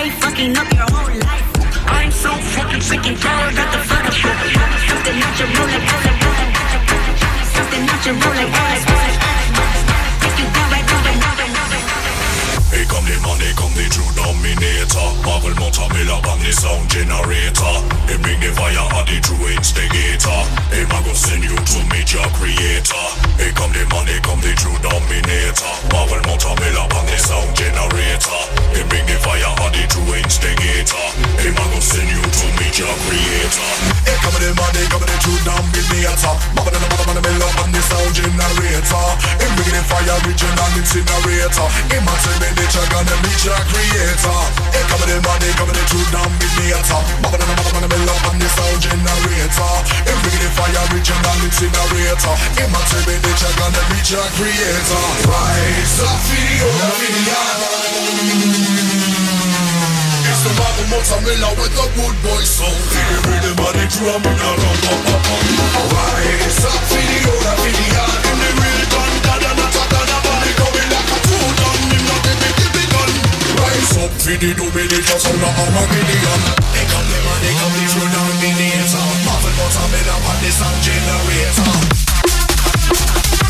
play, fucking up your whole life. I'm so fucking sick and tired of the fuck up shit. Something natural like Something natural like Here come the money, come the true dominator. Marvel Montamilla on the sound generator. He bring the fire on the true instigator. Him a go send you to meet your creator. Here come the money, come the true dominator. Marvel Montamilla on the sound generator. He bring the fire on the true instigator. Him a go send you to meet your creator. Here come the money, come the true dominator. Marvel Montamilla on the sound generator. He bring the fire original incinerator. Him a tell me that you're gonna meet creator. Here come the money, come the true dominator. Marvel Montamilla on the sound generator. He bring the fire original incinerator. Tell me that you're gonna meet creator. Rise up, video, video. It's the Marvel Mozzarella with the good boy soul. Feel the rhythm of the drum in a rum pum pum. Rise up, video, video. In the real Rise up, video, dominator, sound of Armageddon. Here come the money, come the true dominator. Marvel Mozzarella on the sound generator. It's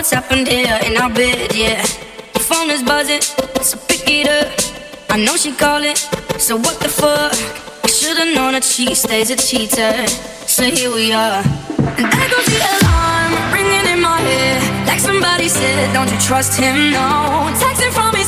what's happened here in our bed, yeah. Your phone is buzzing, so pick it up. I know she calling, so what the fuck? I should've known a she stays a cheater. So here we are. And there goes the alarm ringing in my head. Like somebody said, don't you trust him? No. Texting from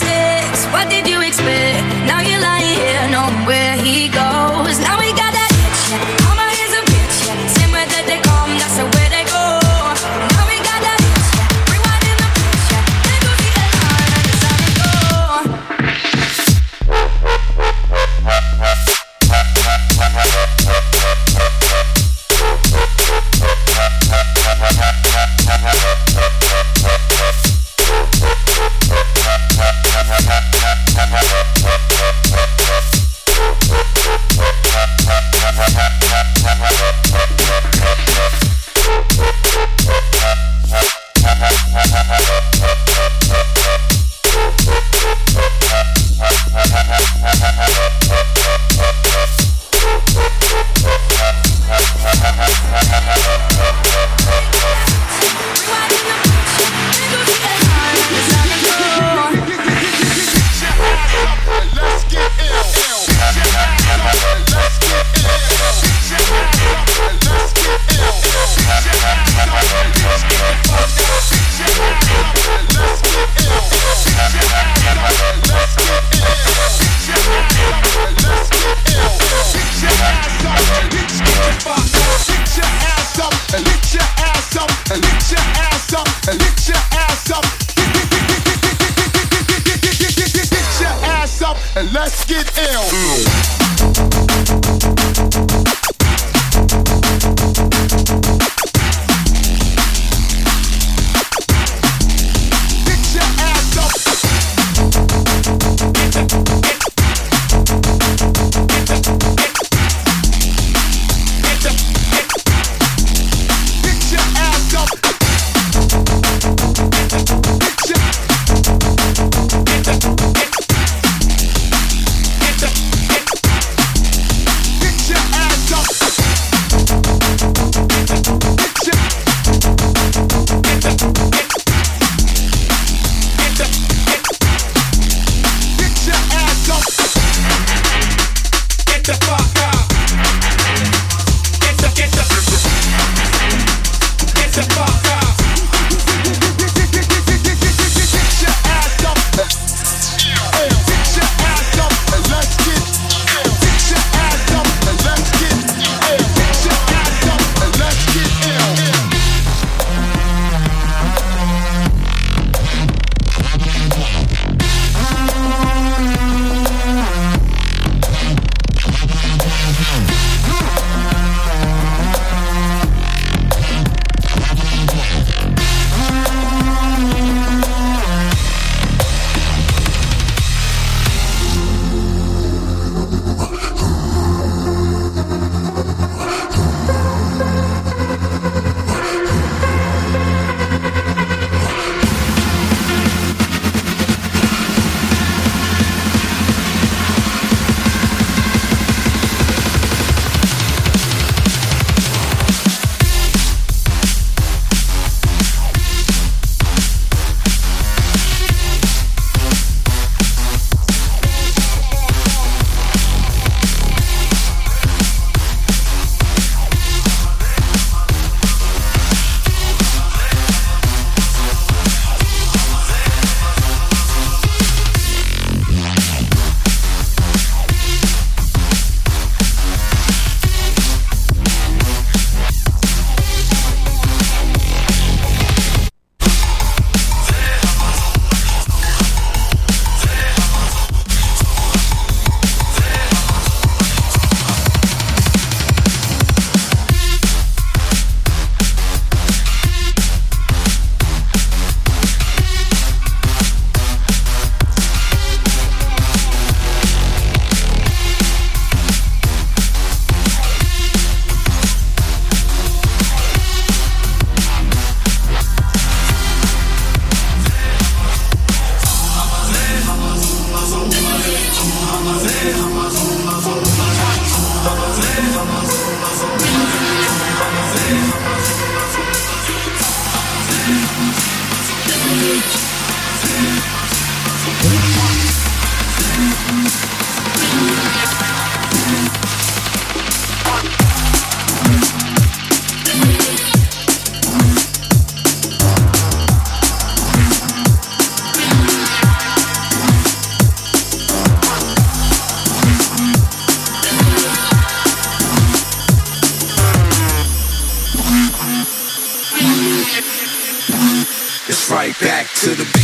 to the beat.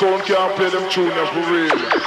Sound can't play them tune for real.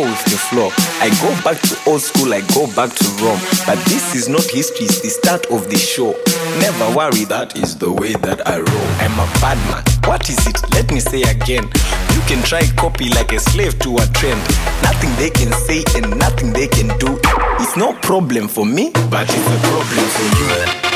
with the floor. I go back to old school, I go back to Rome. But this is not history, it's the start of the show. Never worry, that is the way that I roll. I'm a bad man. What is it? Let me say again. You can try copy like a slave to a trend. Nothing they can say and nothing they can do. It's no problem for me, but it's a problem for you.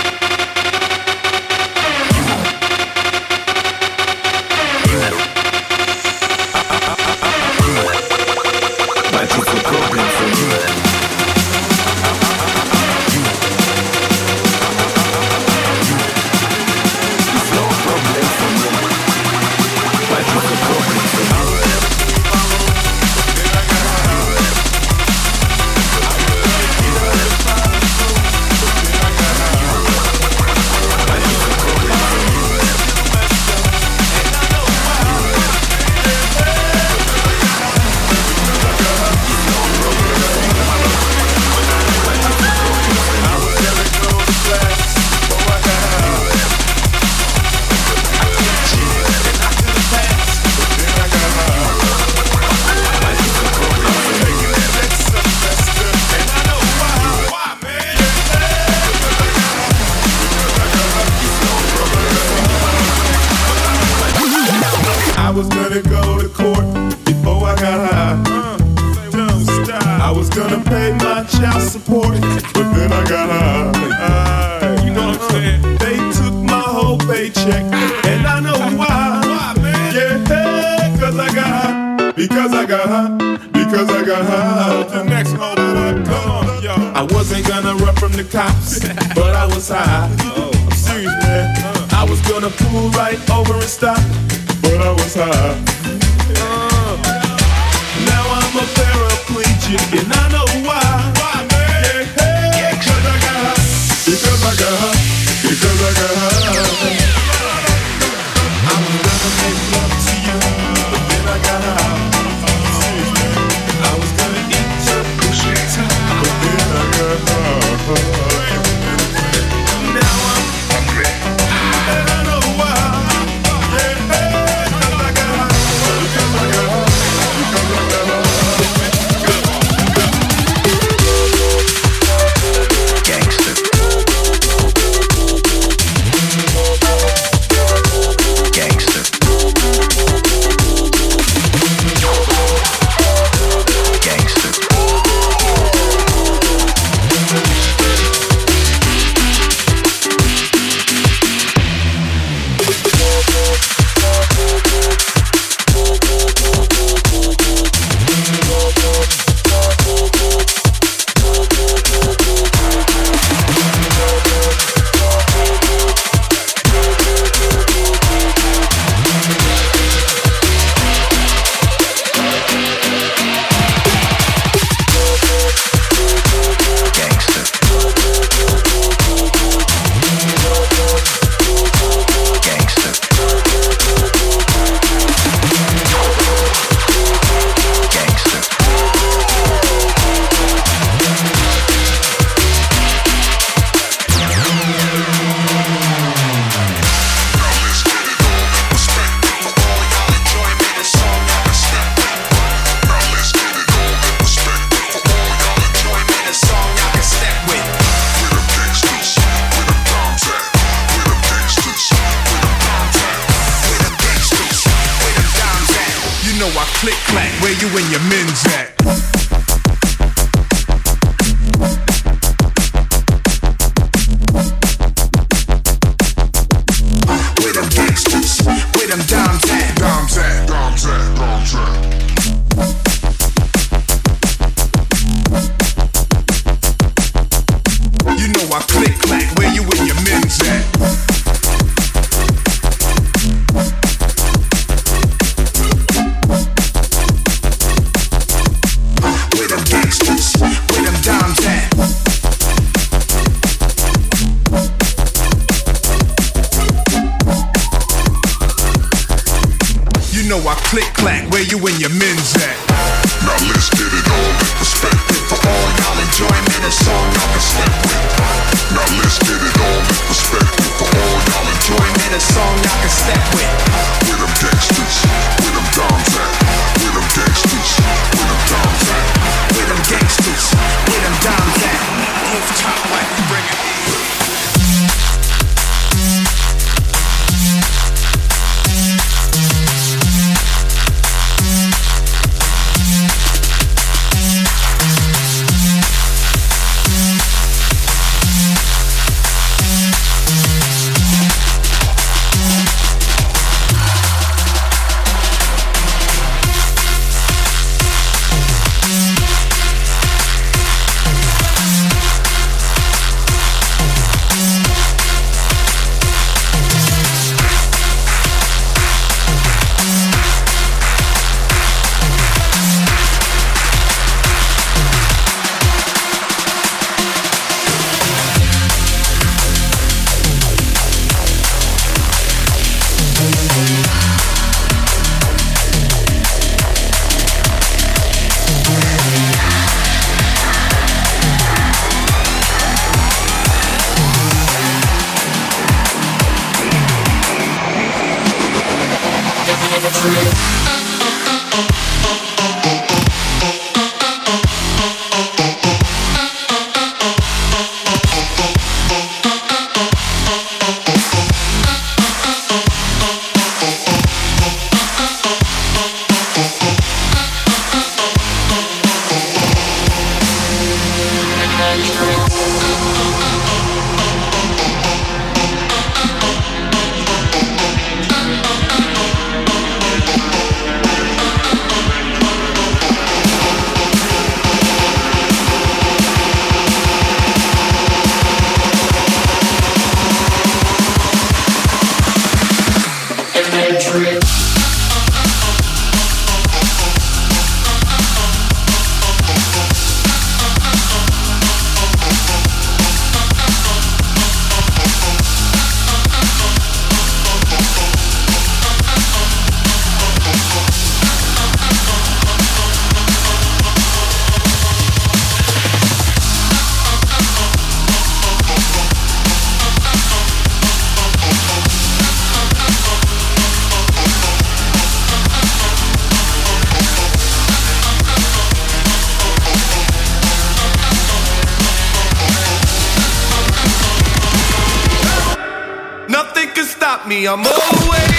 because I got high, because I got high. The next hold I come yo. I wasn't gonna run from the cops, but I was high. Oh, I'm serious, man. Uh. I was gonna pull right over and stop, but I was high. Uh. Now I'm a paraplegic and I'm me, I'm all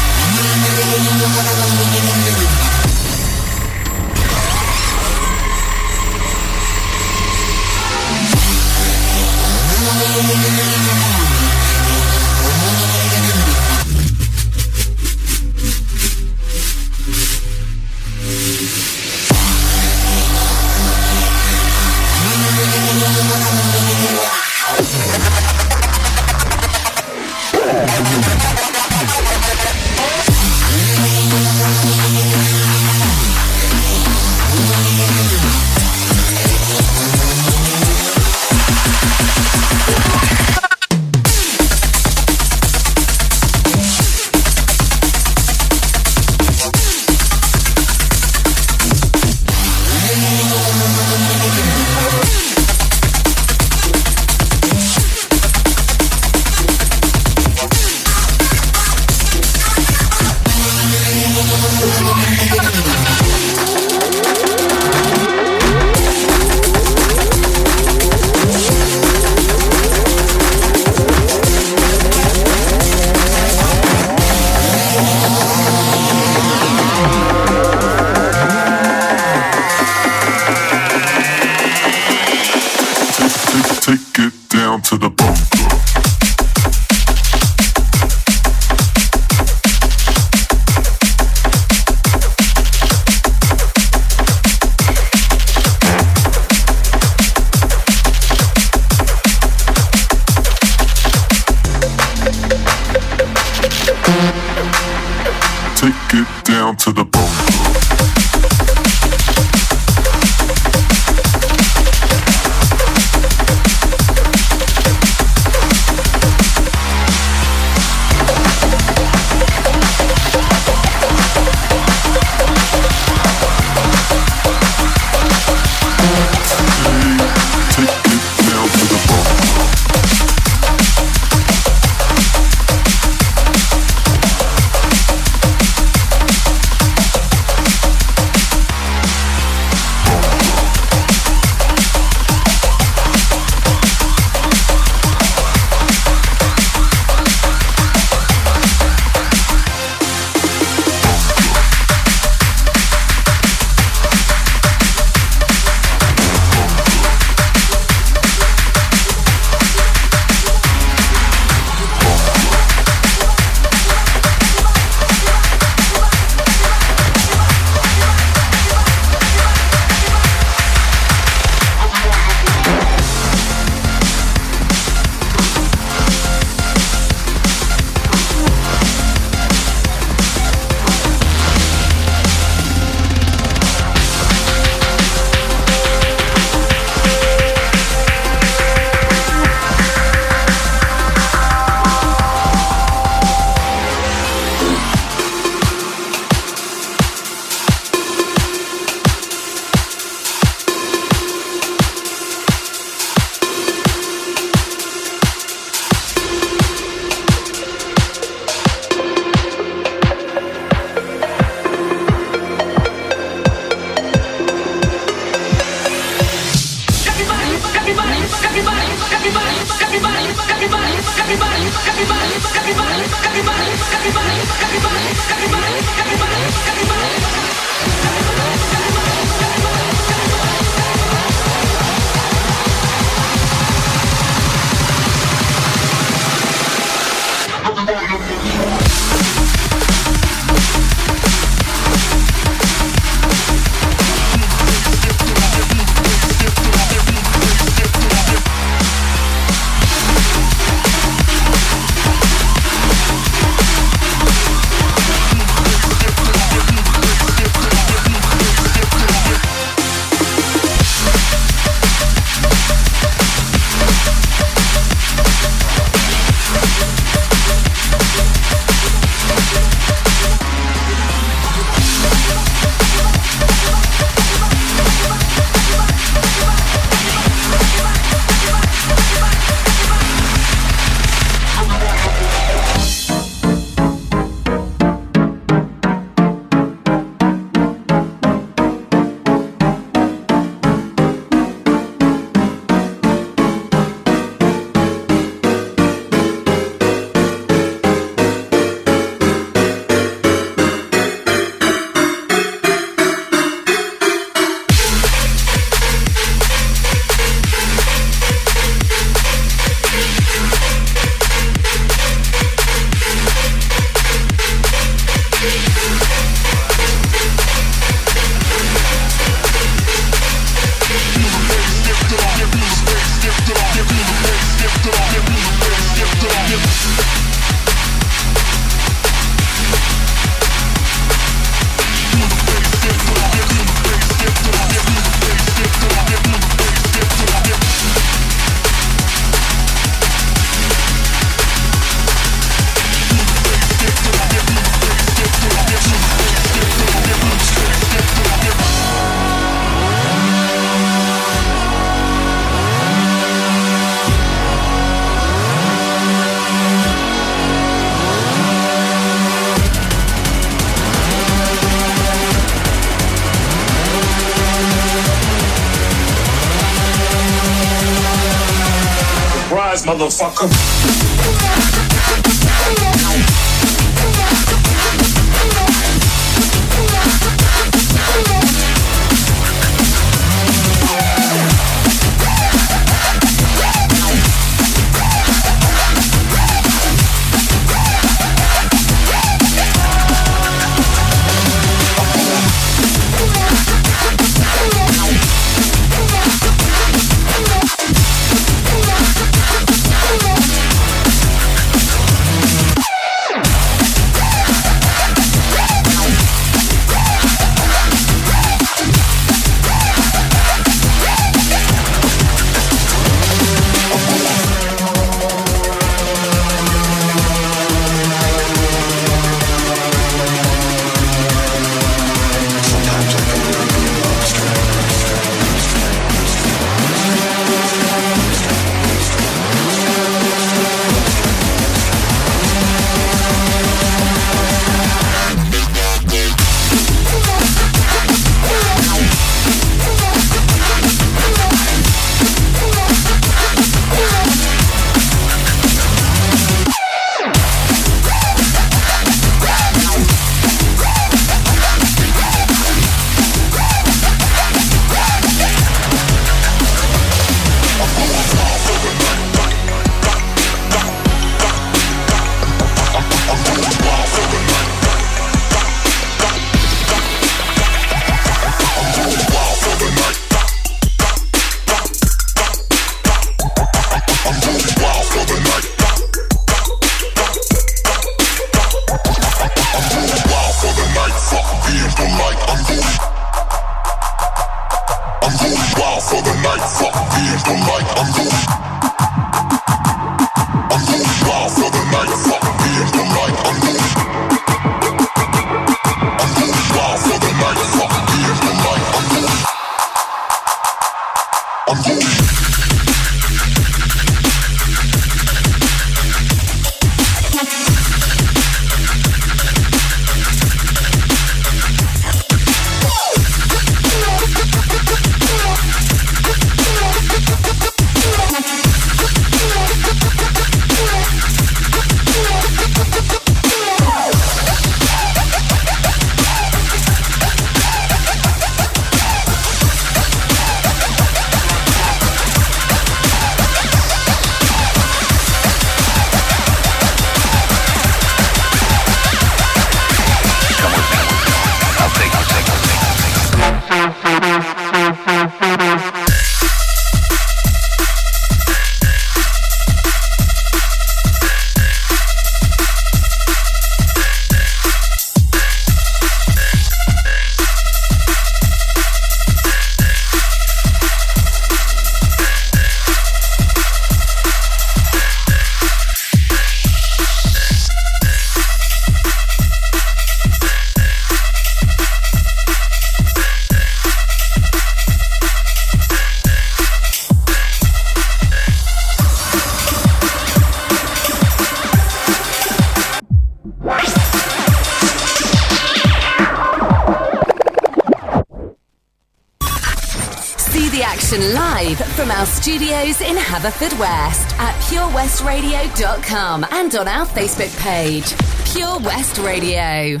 purewestradio.com and on our Facebook page, Pure West Radio.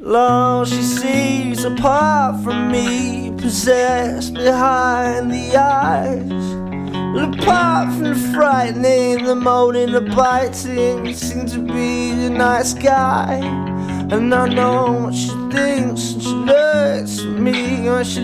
Long she sees apart from me, possessed behind the eyes. Apart from the frightening, the moaning, the biting, seems to be the nice guy. And I know what she thinks, and she looks at me, and she